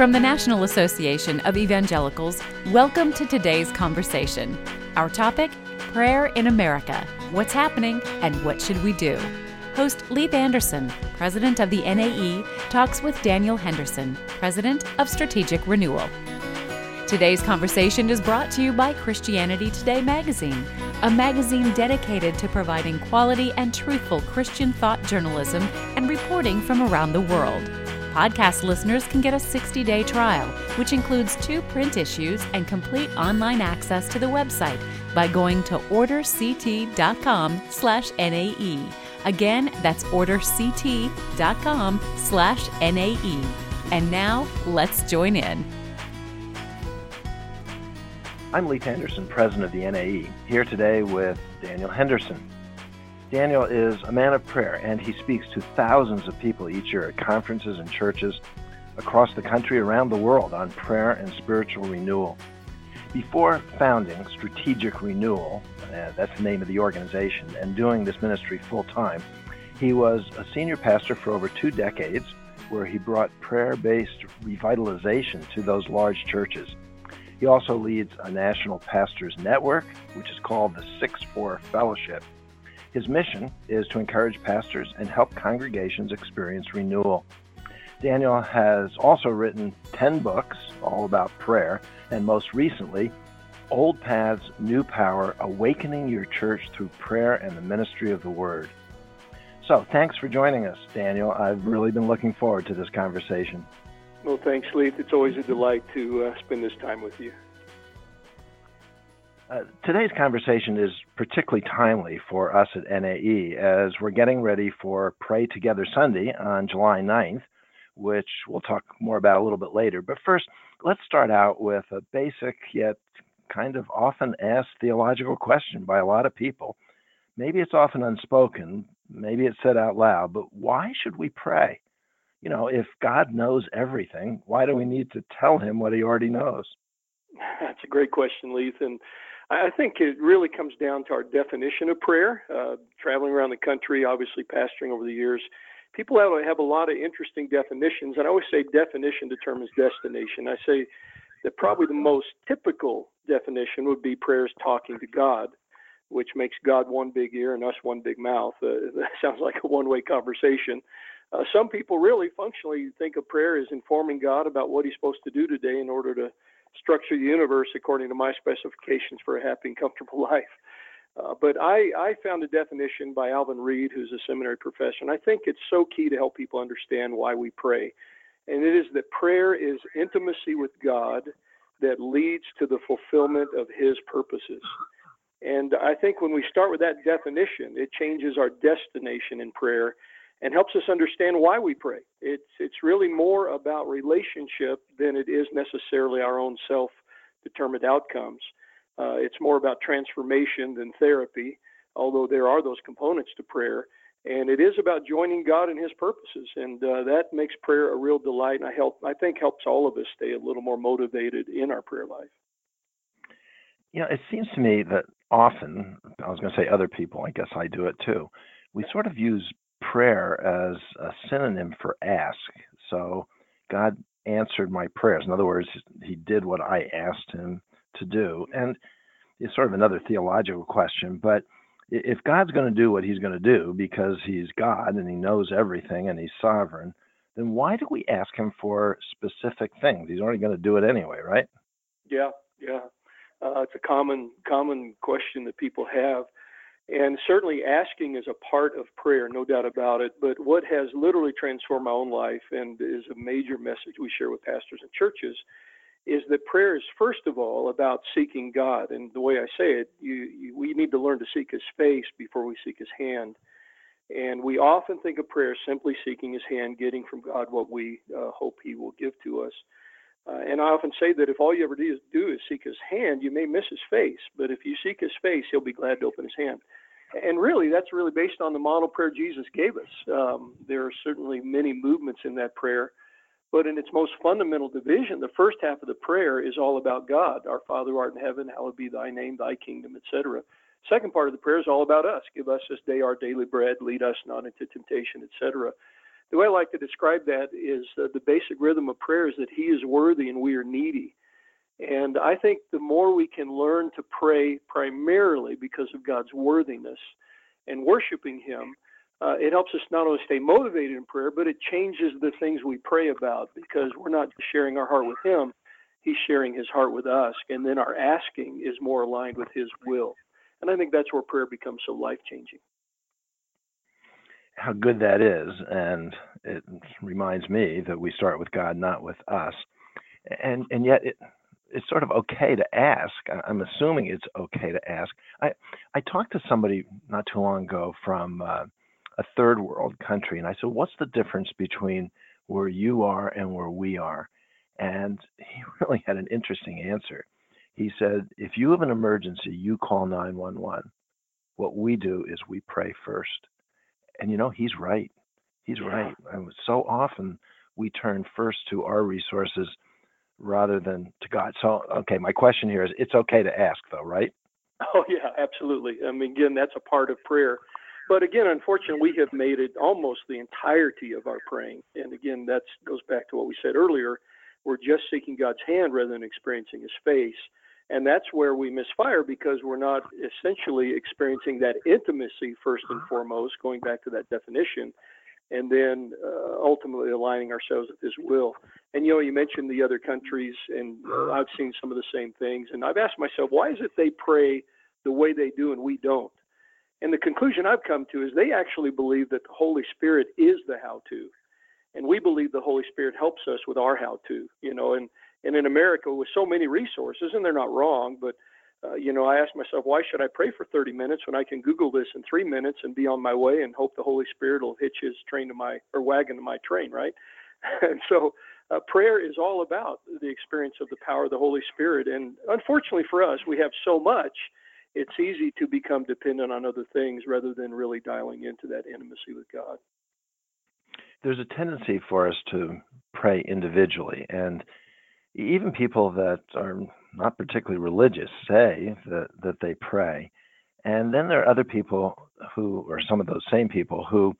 From the National Association of Evangelicals, welcome to today's conversation. Our topic Prayer in America What's happening and what should we do? Host Leith Anderson, president of the NAE, talks with Daniel Henderson, president of Strategic Renewal. Today's conversation is brought to you by Christianity Today magazine, a magazine dedicated to providing quality and truthful Christian thought journalism and reporting from around the world. Podcast listeners can get a 60-day trial, which includes two print issues and complete online access to the website by going to orderct.com/nae. Again, that's orderct.com/nae. And now, let's join in. I'm Leith Anderson, president of the NAE, here today with Daniel Henderson. Daniel is a man of prayer, and he speaks to thousands of people each year at conferences and churches across the country, around the world, on prayer and spiritual renewal. Before founding Strategic Renewal, uh, that's the name of the organization, and doing this ministry full time, he was a senior pastor for over two decades, where he brought prayer based revitalization to those large churches. He also leads a national pastors network, which is called the 6 4 Fellowship. His mission is to encourage pastors and help congregations experience renewal. Daniel has also written 10 books all about prayer, and most recently, Old Paths, New Power Awakening Your Church Through Prayer and the Ministry of the Word. So, thanks for joining us, Daniel. I've really been looking forward to this conversation. Well, thanks, Leith. It's always a delight to uh, spend this time with you. Uh, today's conversation is particularly timely for us at NAE as we're getting ready for Pray Together Sunday on July 9th, which we'll talk more about a little bit later. But first, let's start out with a basic yet kind of often asked theological question by a lot of people. Maybe it's often unspoken, maybe it's said out loud, but why should we pray? you know, if God knows everything, why do we need to tell him what he already knows? That's a great question, Leith. And I think it really comes down to our definition of prayer. Uh, traveling around the country, obviously pastoring over the years, people have, have a lot of interesting definitions. And I always say definition determines destination. I say that probably the most typical definition would be prayers talking to God, which makes God one big ear and us one big mouth. Uh, that sounds like a one way conversation. Uh, some people really functionally think of prayer as informing God about what He's supposed to do today in order to structure the universe according to my specifications for a happy and comfortable life. Uh, but I, I found a definition by Alvin Reid, who's a seminary professor, and I think it's so key to help people understand why we pray. And it is that prayer is intimacy with God that leads to the fulfillment of His purposes. And I think when we start with that definition, it changes our destination in prayer and helps us understand why we pray. It's it's really more about relationship than it is necessarily our own self-determined outcomes. Uh, it's more about transformation than therapy, although there are those components to prayer. And it is about joining God in His purposes, and uh, that makes prayer a real delight. And I help, I think, helps all of us stay a little more motivated in our prayer life. You know, it seems to me that often, I was going to say other people, I guess I do it too. We sort of use prayer as a synonym for ask. So God answered my prayers. In other words, he did what I asked him to do. And it's sort of another theological question, but if God's going to do what he's going to do because he's God and he knows everything and he's sovereign, then why do we ask him for specific things? He's already going to do it anyway, right? Yeah, yeah. Uh, it's a common common question that people have. And certainly asking is a part of prayer, no doubt about it. But what has literally transformed my own life and is a major message we share with pastors and churches is that prayer is first of all about seeking God. And the way I say it, you, you, we need to learn to seek his face before we seek his hand. And we often think of prayer simply seeking his hand, getting from God what we uh, hope he will give to us. Uh, and I often say that if all you ever do is, do is seek his hand, you may miss his face. But if you seek his face, he'll be glad to open his hand and really, that's really based on the model prayer Jesus gave us. Um, there are certainly many movements in that prayer, but in its most fundamental division, the first half of the prayer is all about God. Our Father who art in heaven, hallowed be thy name, thy kingdom, etc. Second part of the prayer is all about us. Give us this day our daily bread. Lead us not into temptation, etc. the way I like to describe that is uh, the basic rhythm of prayer is that He is worthy and we are needy. And I think the more we can learn to pray primarily because of God's worthiness and worshiping Him, uh, it helps us not only stay motivated in prayer, but it changes the things we pray about because we're not just sharing our heart with Him, He's sharing His heart with us. And then our asking is more aligned with His will. And I think that's where prayer becomes so life changing. How good that is. And it reminds me that we start with God, not with us. And, and yet, it, it's sort of okay to ask. I'm assuming it's okay to ask. I I talked to somebody not too long ago from uh, a third world country, and I said, "What's the difference between where you are and where we are?" And he really had an interesting answer. He said, "If you have an emergency, you call 911. What we do is we pray first." And you know, he's right. He's right. And so often we turn first to our resources rather than to God. So, okay, my question here is it's okay to ask, though, right? Oh, yeah, absolutely. I mean, again, that's a part of prayer. But again, unfortunately, we have made it almost the entirety of our praying. And again, that goes back to what we said earlier. We're just seeking God's hand rather than experiencing His face. And that's where we misfire because we're not essentially experiencing that intimacy first and mm-hmm. foremost, going back to that definition, and then uh, ultimately aligning ourselves with His will. And you know, you mentioned the other countries, and uh, I've seen some of the same things. And I've asked myself, why is it they pray the way they do and we don't? And the conclusion I've come to is they actually believe that the Holy Spirit is the how-to, and we believe the Holy Spirit helps us with our how-to. You know, and and in America with so many resources, and they're not wrong, but uh, you know, I ask myself, why should I pray for 30 minutes when I can Google this in three minutes and be on my way and hope the Holy Spirit will hitch his train to my or wagon to my train, right? and so, uh, prayer is all about the experience of the power of the Holy Spirit. And unfortunately for us, we have so much, it's easy to become dependent on other things rather than really dialing into that intimacy with God. There's a tendency for us to pray individually, and even people that are not particularly religious say that, that they pray. And then there are other people who, or some of those same people, who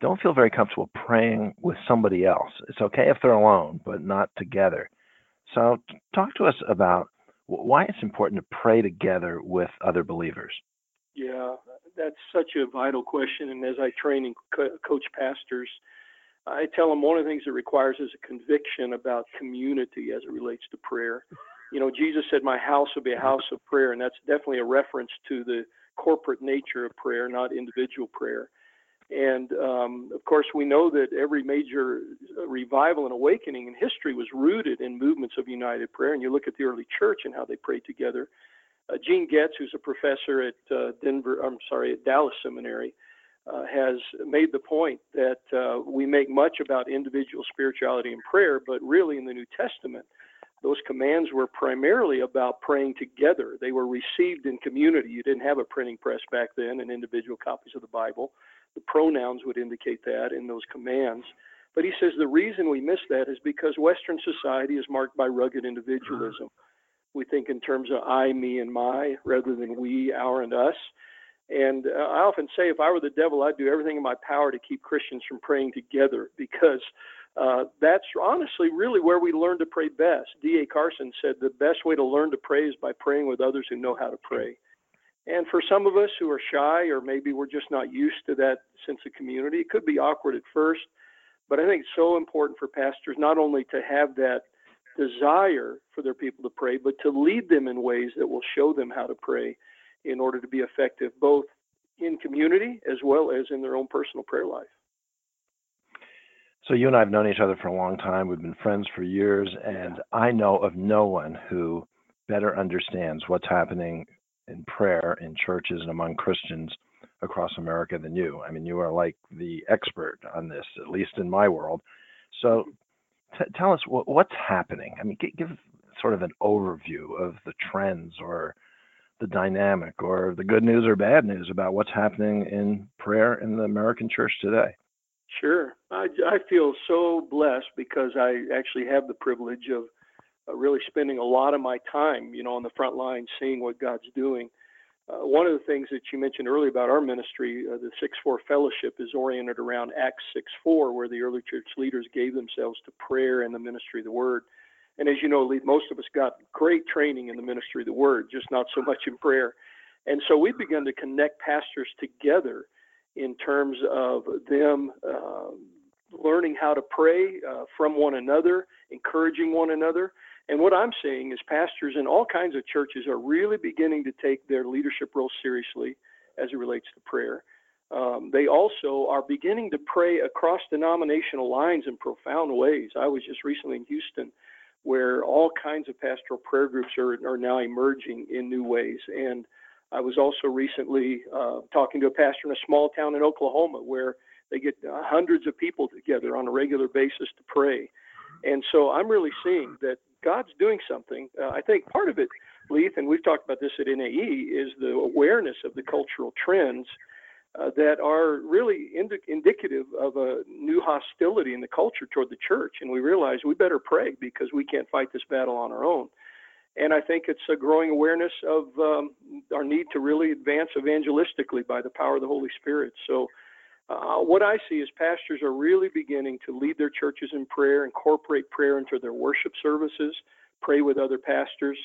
don't feel very comfortable praying with somebody else. It's okay if they're alone, but not together. So, talk to us about why it's important to pray together with other believers. Yeah, that's such a vital question. And as I train and co- coach pastors, I tell them one of the things it requires is a conviction about community as it relates to prayer. You know, Jesus said, My house will be a house of prayer, and that's definitely a reference to the corporate nature of prayer, not individual prayer. And um, of course, we know that every major uh, revival and awakening in history was rooted in movements of united prayer. And you look at the early church and how they prayed together. Uh, Gene Getz, who's a professor at uh, Denver, I'm sorry, at Dallas Seminary, uh, has made the point that uh, we make much about individual spirituality and prayer, but really in the New Testament, those commands were primarily about praying together. They were received in community. You didn't have a printing press back then and individual copies of the Bible. The pronouns would indicate that in those commands. But he says the reason we miss that is because Western society is marked by rugged individualism. We think in terms of I, me, and my rather than we, our, and us. And uh, I often say if I were the devil, I'd do everything in my power to keep Christians from praying together because uh, that's honestly really where we learn to pray best. D.A. Carson said the best way to learn to pray is by praying with others who know how to pray. And for some of us who are shy, or maybe we're just not used to that sense of community, it could be awkward at first. But I think it's so important for pastors not only to have that desire for their people to pray, but to lead them in ways that will show them how to pray in order to be effective, both in community as well as in their own personal prayer life. So you and I have known each other for a long time. We've been friends for years, and I know of no one who better understands what's happening in prayer in churches and among Christians across America than you. I mean, you are like the expert on this, at least in my world. So t- tell us what, what's happening. I mean, g- give sort of an overview of the trends or the dynamic or the good news or bad news about what's happening in prayer in the American church today. Sure. I, I feel so blessed because I actually have the privilege of uh, really spending a lot of my time, you know, on the front line, seeing what God's doing. uh, one of the things that you mentioned earlier about our ministry, uh, the 6 4 fellowship, is oriented around Acts 6 4, where the early church leaders gave themselves to prayer and the ministry of the word. And as you know, most of us got great training in the ministry of the word, just not so much in prayer. And so we've begun to connect pastors together in terms of them uh, learning how to pray uh, from one another, encouraging one another. And what I'm seeing is pastors in all kinds of churches are really beginning to take their leadership role seriously as it relates to prayer. Um, they also are beginning to pray across denominational lines in profound ways. I was just recently in Houston where all kinds of pastoral prayer groups are, are now emerging in new ways. And I was also recently uh, talking to a pastor in a small town in Oklahoma where they get uh, hundreds of people together on a regular basis to pray. And so I'm really seeing that God's doing something. Uh, I think part of it, Leith, and we've talked about this at NAE, is the awareness of the cultural trends uh, that are really indi- indicative of a new hostility in the culture toward the church. And we realize we better pray because we can't fight this battle on our own. And I think it's a growing awareness of um, our need to really advance evangelistically by the power of the Holy Spirit. So, uh, what I see is pastors are really beginning to lead their churches in prayer, incorporate prayer into their worship services, pray with other pastors.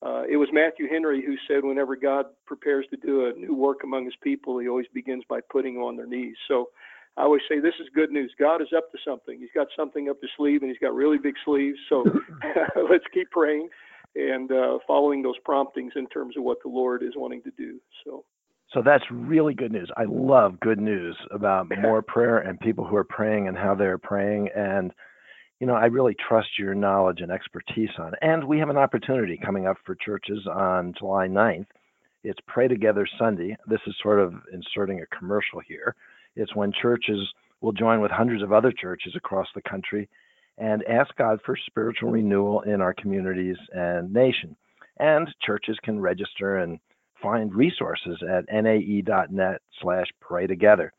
Uh, it was Matthew Henry who said, whenever God prepares to do a new work among his people, he always begins by putting them on their knees. So I always say this is good news. God is up to something. He's got something up his sleeve, and he's got really big sleeves. So let's keep praying and uh, following those promptings in terms of what the Lord is wanting to do. So. So that's really good news. I love good news about more prayer and people who are praying and how they're praying. And you know, I really trust your knowledge and expertise on. And we have an opportunity coming up for churches on July 9th. It's Pray Together Sunday. This is sort of inserting a commercial here. It's when churches will join with hundreds of other churches across the country and ask God for spiritual renewal in our communities and nation. And churches can register and find resources at nae.net slash pray together.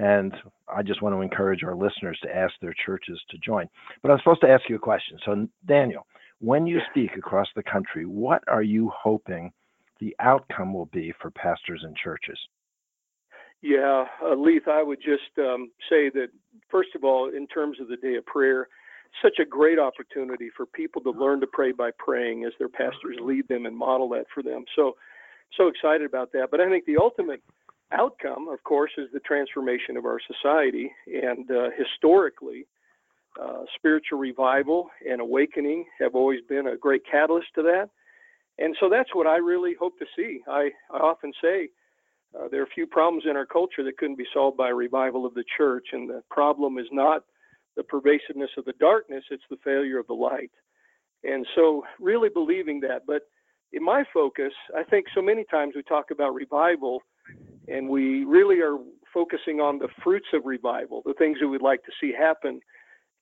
And I just want to encourage our listeners to ask their churches to join. But I'm supposed to ask you a question. So, Daniel, when you speak across the country, what are you hoping the outcome will be for pastors and churches? Yeah, uh, Leith, I would just um, say that, first of all, in terms of the day of prayer, such a great opportunity for people to learn to pray by praying as their pastors lead them and model that for them. So, so excited about that. But I think the ultimate outcome, of course, is the transformation of our society. And uh, historically, uh, spiritual revival and awakening have always been a great catalyst to that. And so that's what I really hope to see. I, I often say uh, there are few problems in our culture that couldn't be solved by a revival of the church. And the problem is not the pervasiveness of the darkness, it's the failure of the light. And so, really believing that. But in my focus, I think so many times we talk about revival and we really are focusing on the fruits of revival, the things that we'd like to see happen.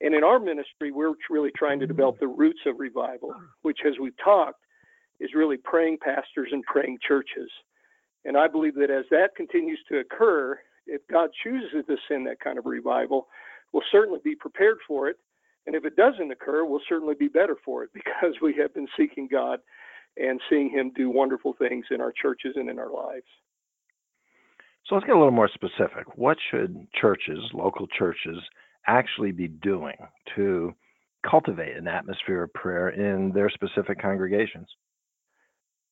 And in our ministry, we're really trying to develop the roots of revival, which, as we've talked, is really praying pastors and praying churches. And I believe that as that continues to occur, if God chooses to send that kind of revival, we'll certainly be prepared for it. And if it doesn't occur, we'll certainly be better for it because we have been seeking God and seeing Him do wonderful things in our churches and in our lives. So let's get a little more specific. What should churches, local churches, actually be doing to cultivate an atmosphere of prayer in their specific congregations?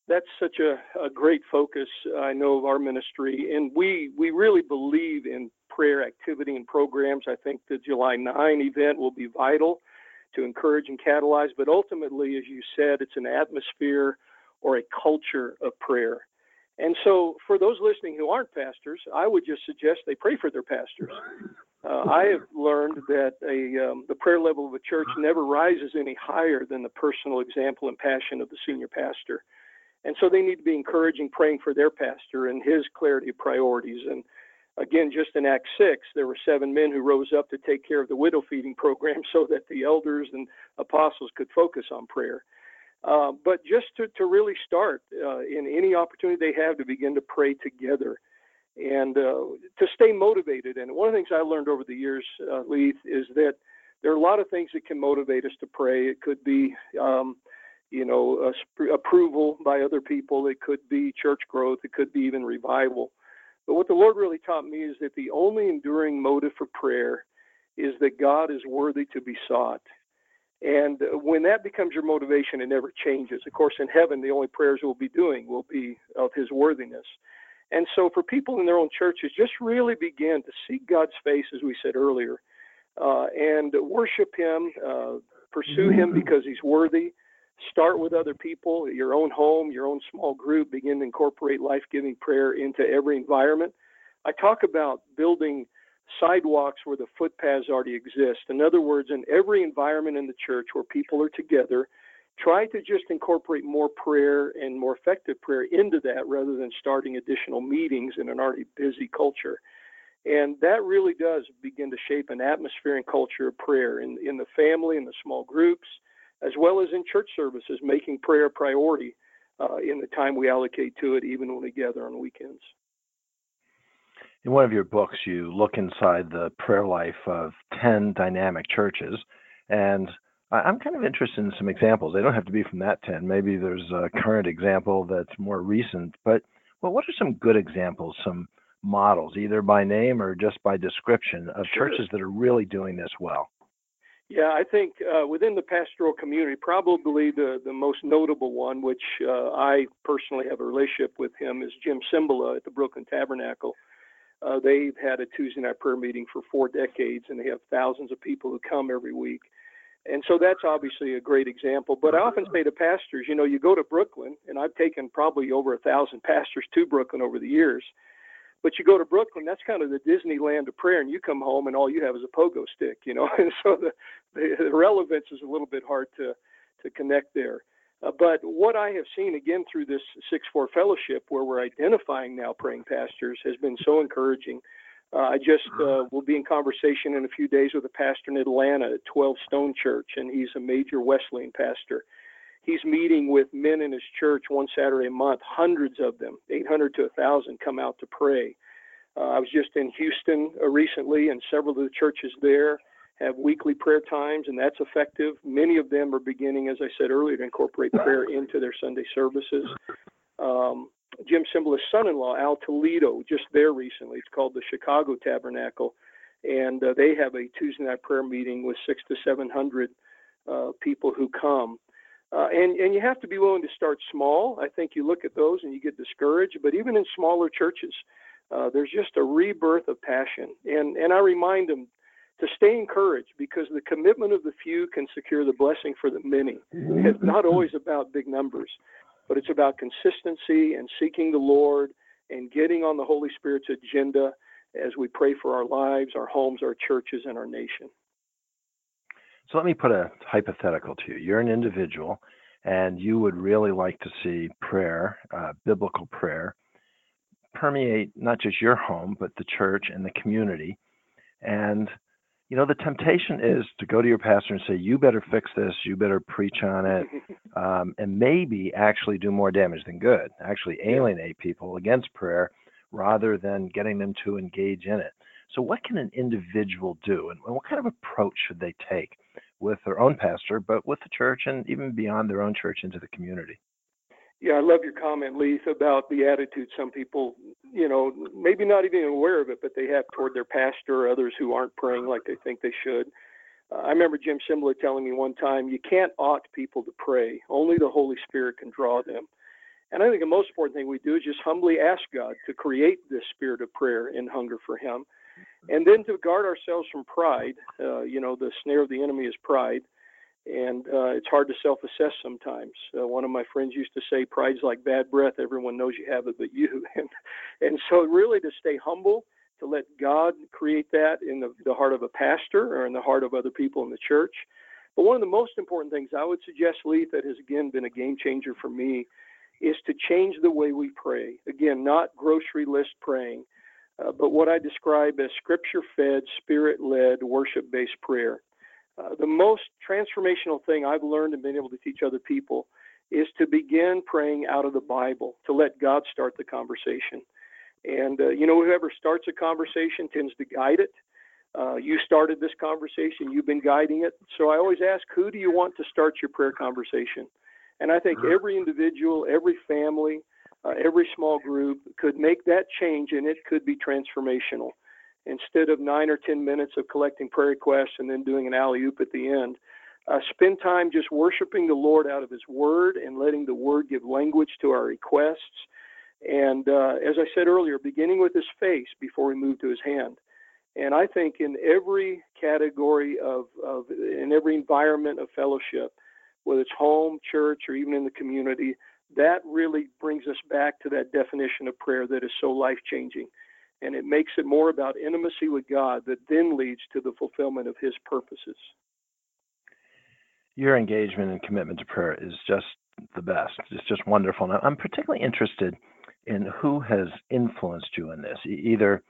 That's such a, a great focus, I know, of our ministry. And we, we really believe in prayer activity and programs. I think the July 9 event will be vital to encourage and catalyze. But ultimately, as you said, it's an atmosphere or a culture of prayer. And so, for those listening who aren't pastors, I would just suggest they pray for their pastors. Uh, I have learned that a, um, the prayer level of a church never rises any higher than the personal example and passion of the senior pastor. And so, they need to be encouraging, praying for their pastor and his clarity of priorities. And again, just in Acts 6, there were seven men who rose up to take care of the widow feeding program so that the elders and apostles could focus on prayer. Uh, but just to, to really start uh, in any opportunity they have to begin to pray together and uh, to stay motivated. And one of the things I learned over the years, uh, Leith, is that there are a lot of things that can motivate us to pray. It could be, um, you know, sp- approval by other people. It could be church growth. It could be even revival. But what the Lord really taught me is that the only enduring motive for prayer is that God is worthy to be sought. And when that becomes your motivation, it never changes. Of course, in heaven, the only prayers we'll be doing will be of His worthiness. And so, for people in their own churches, just really begin to seek God's face, as we said earlier, uh, and worship Him, uh, pursue Him because He's worthy. Start with other people, your own home, your own small group. Begin to incorporate life giving prayer into every environment. I talk about building sidewalks where the footpaths already exist. In other words, in every environment in the church where people are together, try to just incorporate more prayer and more effective prayer into that rather than starting additional meetings in an already busy culture. And that really does begin to shape an atmosphere and culture of prayer in, in the family, in the small groups, as well as in church services, making prayer a priority uh, in the time we allocate to it, even when we gather on weekends in one of your books, you look inside the prayer life of 10 dynamic churches. And I'm kind of interested in some examples. They don't have to be from that 10. Maybe there's a current example that's more recent. But well, what are some good examples, some models, either by name or just by description, of sure. churches that are really doing this well? Yeah, I think uh, within the pastoral community, probably the, the most notable one, which uh, I personally have a relationship with him, is Jim Cymbala at the Brooklyn Tabernacle. Uh, they've had a Tuesday night prayer meeting for four decades, and they have thousands of people who come every week. And so that's obviously a great example. But I often say to pastors, you know, you go to Brooklyn, and I've taken probably over a thousand pastors to Brooklyn over the years. But you go to Brooklyn, that's kind of the Disneyland of prayer, and you come home and all you have is a pogo stick, you know. And so the, the, the relevance is a little bit hard to to connect there. Uh, but what I have seen again through this 6 4 fellowship, where we're identifying now praying pastors, has been so encouraging. Uh, I just uh, will be in conversation in a few days with a pastor in Atlanta at 12 Stone Church, and he's a major Wesleyan pastor. He's meeting with men in his church one Saturday a month, hundreds of them, 800 to 1,000, come out to pray. Uh, I was just in Houston uh, recently, and several of the churches there have weekly prayer times, and that's effective. Many of them are beginning, as I said earlier, to incorporate prayer into their Sunday services. Um, Jim Cymbala's son-in-law, Al Toledo, just there recently. It's called the Chicago Tabernacle, and uh, they have a Tuesday night prayer meeting with six to seven hundred uh, people who come. Uh, and and you have to be willing to start small. I think you look at those and you get discouraged. But even in smaller churches, uh, there's just a rebirth of passion. And and I remind them to stay encouraged because the commitment of the few can secure the blessing for the many. It's not always about big numbers, but it's about consistency and seeking the Lord and getting on the Holy Spirit's agenda as we pray for our lives, our homes, our churches, and our nation. So let me put a hypothetical to you. You're an individual and you would really like to see prayer, uh, biblical prayer, permeate not just your home, but the church and the community. And you know, the temptation is to go to your pastor and say, "You better fix this. You better preach on it," um, and maybe actually do more damage than good. Actually, alienate people against prayer rather than getting them to engage in it. So, what can an individual do, and what kind of approach should they take with their own pastor, but with the church, and even beyond their own church into the community? Yeah, I love your comment, Leith, about the attitude some people, you know, maybe not even aware of it, but they have toward their pastor or others who aren't praying like they think they should. Uh, I remember Jim Cymbala telling me one time, you can't ought people to pray. Only the Holy Spirit can draw them. And I think the most important thing we do is just humbly ask God to create this spirit of prayer and hunger for Him. And then to guard ourselves from pride. Uh, you know, the snare of the enemy is pride and uh, it's hard to self-assess sometimes. Uh, one of my friends used to say, "Pride's like bad breath. Everyone knows you have it, but you." and and so, really, to stay humble, to let God create that in the, the heart of a pastor or in the heart of other people in the church. But one of the most important things I would suggest, Leith, that has again been a game changer for me, is to change the way we pray. Again, not grocery list praying, uh, but what I describe as scripture-fed, spirit-led, worship-based prayer. Uh, the most transformational thing I've learned and been able to teach other people is to begin praying out of the Bible, to let God start the conversation. And, uh, you know, whoever starts a conversation tends to guide it. Uh, you started this conversation, you've been guiding it. So I always ask, who do you want to start your prayer conversation? And I think every individual, every family, uh, every small group could make that change, and it could be transformational. Instead of nine or ten minutes of collecting prayer requests and then doing an alley oop at the end, uh, spend time just worshiping the Lord out of His Word and letting the Word give language to our requests. And uh, as I said earlier, beginning with His face before we move to His hand. And I think in every category of, of in every environment of fellowship, whether it's home, church, or even in the community, that really brings us back to that definition of prayer that is so life changing. And it makes it more about intimacy with God that then leads to the fulfillment of His purposes. Your engagement and commitment to prayer is just the best. It's just wonderful. Now, I'm particularly interested in who has influenced you in this, either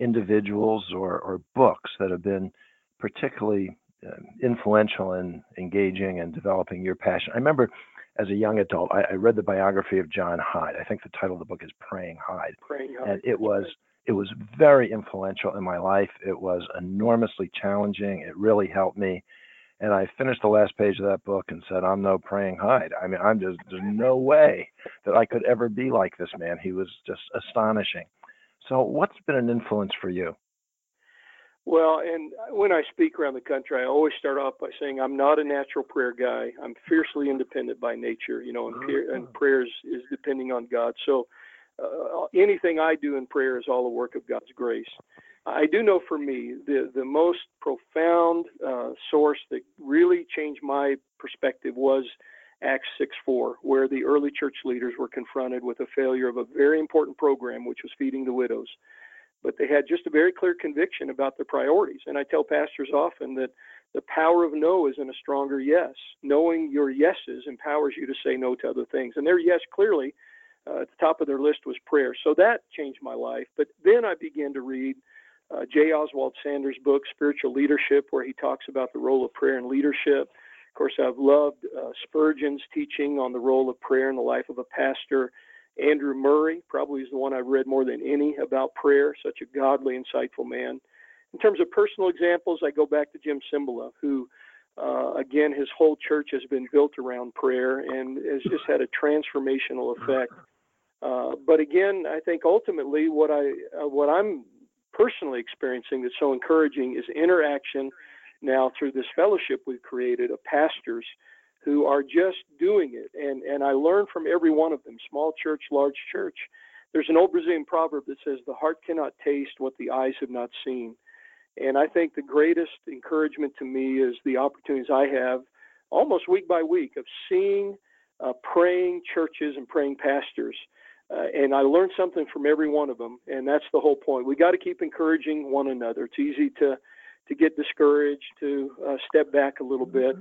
individuals or, or books that have been particularly uh, influential in engaging and developing your passion. I remember as a young adult, I, I, read the biography of John Hyde. I think the title of the book is Praying Hyde. Praying Hyde. And it was it was very influential in my life. It was enormously challenging. It really helped me. And I finished the last page of that book and said, I'm no praying Hyde. I mean, I'm just, there's no way that I could ever be like this man. He was just astonishing. So, what's been an influence for you? Well, and when I speak around the country, I always start off by saying I'm not a natural prayer guy. I'm fiercely independent by nature, you know, and, oh. prayer, and prayers is depending on God. So uh, anything I do in prayer is all a work of God's grace. I do know for me the the most profound uh, source that really changed my perspective was Acts 6:4, where the early church leaders were confronted with a failure of a very important program, which was feeding the widows but they had just a very clear conviction about their priorities. And I tell pastors often that the power of no is in a stronger yes. Knowing your yeses empowers you to say no to other things. And their yes clearly uh, at the top of their list was prayer. So that changed my life. But then I began to read uh, J. Oswald Sanders' book, Spiritual Leadership, where he talks about the role of prayer in leadership. Of course, I've loved uh, Spurgeon's teaching on the role of prayer in the life of a pastor. Andrew Murray probably is the one I've read more than any about prayer, such a godly, insightful man. In terms of personal examples, I go back to Jim Cymbala, who, uh, again, his whole church has been built around prayer and has just had a transformational effect. Uh, but again, I think ultimately what I uh, what I'm personally experiencing that's so encouraging is interaction now through this fellowship we've created of pastors who are just doing it. And, and I learn from every one of them, small church, large church. There's an old Brazilian proverb that says, The heart cannot taste what the eyes have not seen. And I think the greatest encouragement to me is the opportunities I have almost week by week of seeing uh, praying churches and praying pastors. Uh, and I learned something from every one of them, and that's the whole point. We got to keep encouraging one another. It's easy to to get discouraged, to uh, step back a little bit.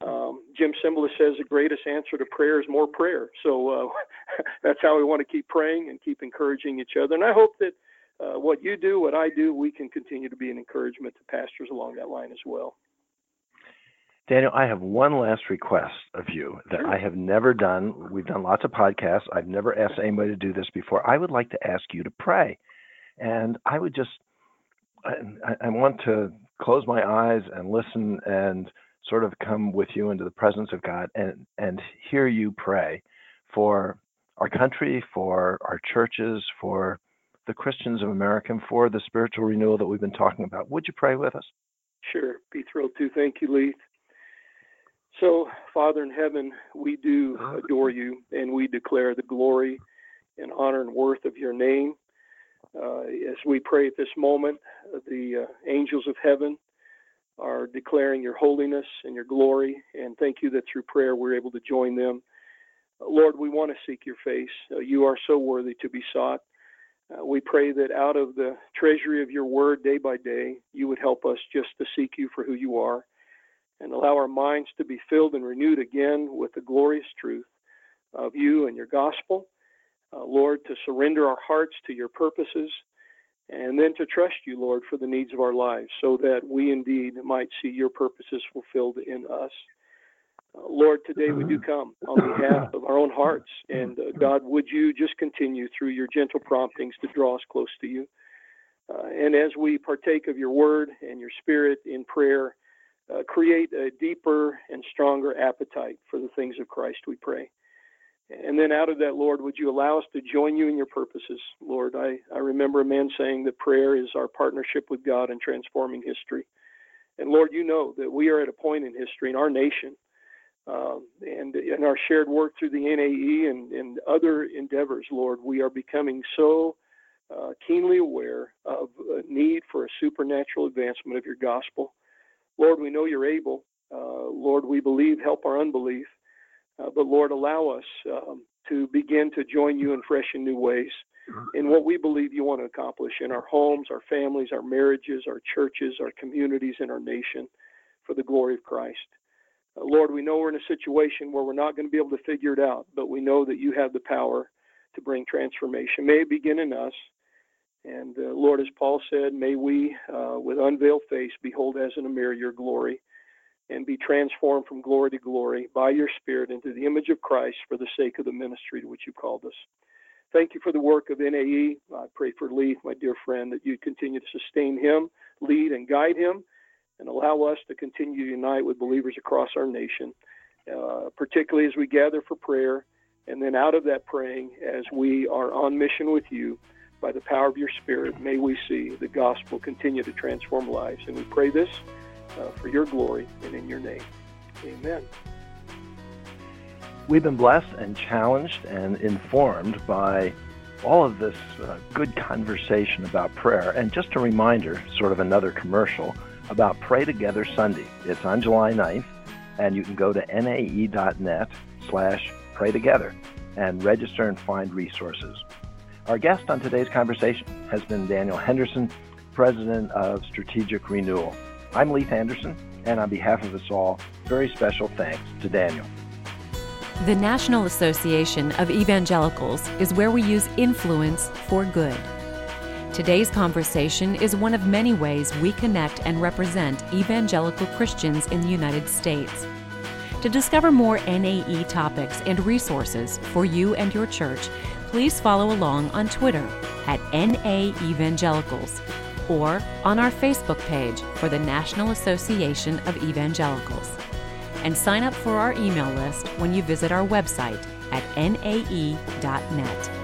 Um, Jim Cymbala says the greatest answer to prayer is more prayer. So uh, that's how we want to keep praying and keep encouraging each other. And I hope that uh, what you do, what I do, we can continue to be an encouragement to pastors along that line as well. Daniel, I have one last request of you that sure. I have never done. We've done lots of podcasts. I've never asked anybody to do this before. I would like to ask you to pray. And I would just, um, I, I want to close my eyes and listen and sort of come with you into the presence of God and, and hear you pray for our country, for our churches, for the Christians of America, and for the spiritual renewal that we've been talking about. Would you pray with us? Sure. Be thrilled to. Thank you, Leith. So, Father in heaven, we do adore you and we declare the glory and honor and worth of your name. Uh, as we pray at this moment, the uh, angels of heaven are declaring your holiness and your glory. And thank you that through prayer we're able to join them. Uh, Lord, we want to seek your face. you are so worthy to be sought. Uh, we pray that out of the treasury of your word day by day, you would help us just to seek you for who you are and allow our minds to be filled and renewed again with the glorious truth of you and your gospel uh, Lord, to surrender our hearts to your purposes, and then to trust you, Lord, for the needs of our lives, so that we indeed might see your purposes fulfilled in us. Uh, Lord, today we do come on behalf of our own hearts, and uh, God, would you just continue through your gentle promptings to draw us close to you? Uh, and as we partake of your word and your spirit in prayer, uh, create a deeper and stronger appetite for the things of Christ, we pray. And then out of that, Lord, would you allow us to join you in your purposes? Lord, I, I remember a man saying that prayer is our partnership with God in transforming history. And Lord, you know that we are at a point in history in our nation um, and in our shared work through the NAE and, and other endeavors, Lord, we are becoming so uh, keenly aware of a need for a supernatural advancement of your gospel. Lord, we know you're able. Uh, Lord, we believe, help our unbelief. Uh, but Lord, allow us um, to begin to join you in fresh and new ways in what we believe you want to accomplish in our homes, our families, our marriages, our churches, our communities, and our nation for the glory of Christ. Uh, Lord, we know we're in a situation where we're not going to be able to figure it out, but we know that you have the power to bring transformation. May it begin in us. And uh, Lord, as Paul said, may we, uh, with unveiled face, behold as in a mirror your glory and be transformed from glory to glory by your Spirit into the image of Christ for the sake of the ministry to which you called us. Thank you for the work of NAE. I pray for Leith, my dear friend, that you continue to sustain him, lead, and guide him, and allow us to continue to unite with believers across our nation, uh, particularly as we gather for prayer, and then out of that praying, as we are on mission with you, by the power of your Spirit, may we see the gospel continue to transform lives. And we pray this uh, for your glory and in your name. Amen. We've been blessed and challenged and informed by all of this uh, good conversation about prayer. And just a reminder, sort of another commercial, about Pray Together Sunday. It's on July 9th, and you can go to nae.net slash pray together and register and find resources. Our guest on today's conversation has been Daniel Henderson, President of Strategic Renewal. I'm Leith Anderson, and on behalf of us all, very special thanks to Daniel. The National Association of Evangelicals is where we use influence for good. Today's conversation is one of many ways we connect and represent evangelical Christians in the United States. To discover more NAE topics and resources for you and your church, please follow along on Twitter at NA Evangelicals or on our Facebook page for the National Association of Evangelicals. And sign up for our email list when you visit our website at nae.net.